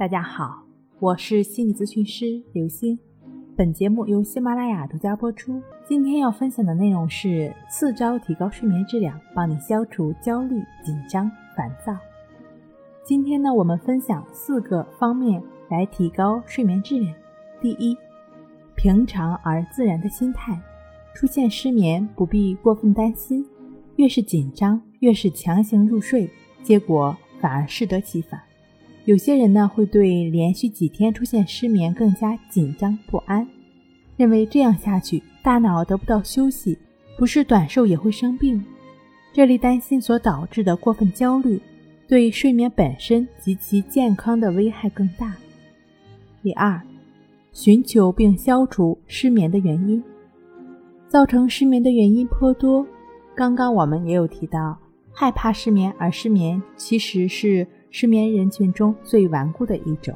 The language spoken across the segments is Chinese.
大家好，我是心理咨询师刘星。本节目由喜马拉雅独家播出。今天要分享的内容是四招提高睡眠质量，帮你消除焦虑、紧张、烦躁。今天呢，我们分享四个方面来提高睡眠质量。第一，平常而自然的心态，出现失眠不必过分担心，越是紧张，越是强行入睡，结果反而适得其反。有些人呢会对连续几天出现失眠更加紧张不安，认为这样下去大脑得不到休息，不是短寿也会生病。这类担心所导致的过分焦虑，对睡眠本身及其健康的危害更大。第二，寻求并消除失眠的原因，造成失眠的原因颇多。刚刚我们也有提到，害怕失眠而失眠，其实是。失眠人群中最顽固的一种，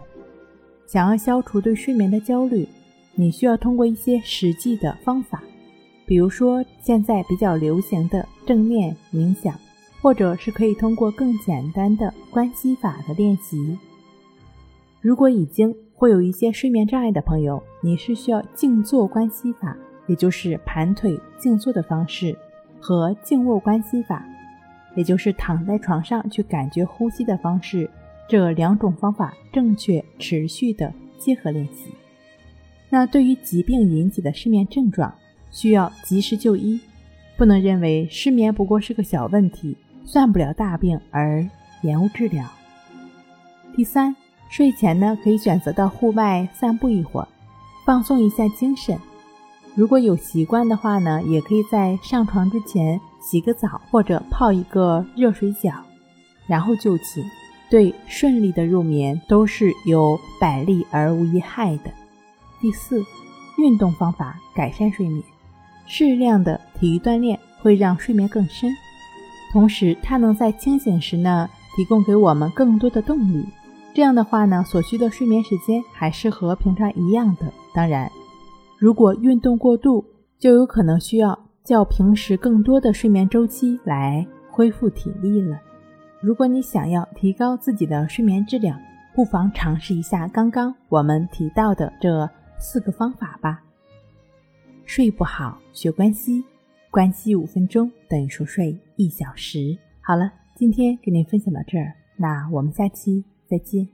想要消除对睡眠的焦虑，你需要通过一些实际的方法，比如说现在比较流行的正念冥想，或者是可以通过更简单的关系法的练习。如果已经会有一些睡眠障碍的朋友，你是需要静坐关系法，也就是盘腿静坐的方式，和静卧关系法。也就是躺在床上去感觉呼吸的方式，这两种方法正确持续的结合练习。那对于疾病引起的失眠症状，需要及时就医，不能认为失眠不过是个小问题，算不了大病而延误治疗。第三，睡前呢可以选择到户外散步一会儿，放松一下精神。如果有习惯的话呢，也可以在上床之前。洗个澡或者泡一个热水脚，然后就寝，对顺利的入眠都是有百利而无一害的。第四，运动方法改善睡眠，适量的体育锻炼会让睡眠更深，同时它能在清醒时呢提供给我们更多的动力。这样的话呢，所需的睡眠时间还是和平常一样的。当然，如果运动过度，就有可能需要。较平时更多的睡眠周期来恢复体力了。如果你想要提高自己的睡眠质量，不妨尝试一下刚刚我们提到的这四个方法吧。睡不好学关系，关系五分钟等于熟睡一小时。好了，今天给您分享到这儿，那我们下期再见。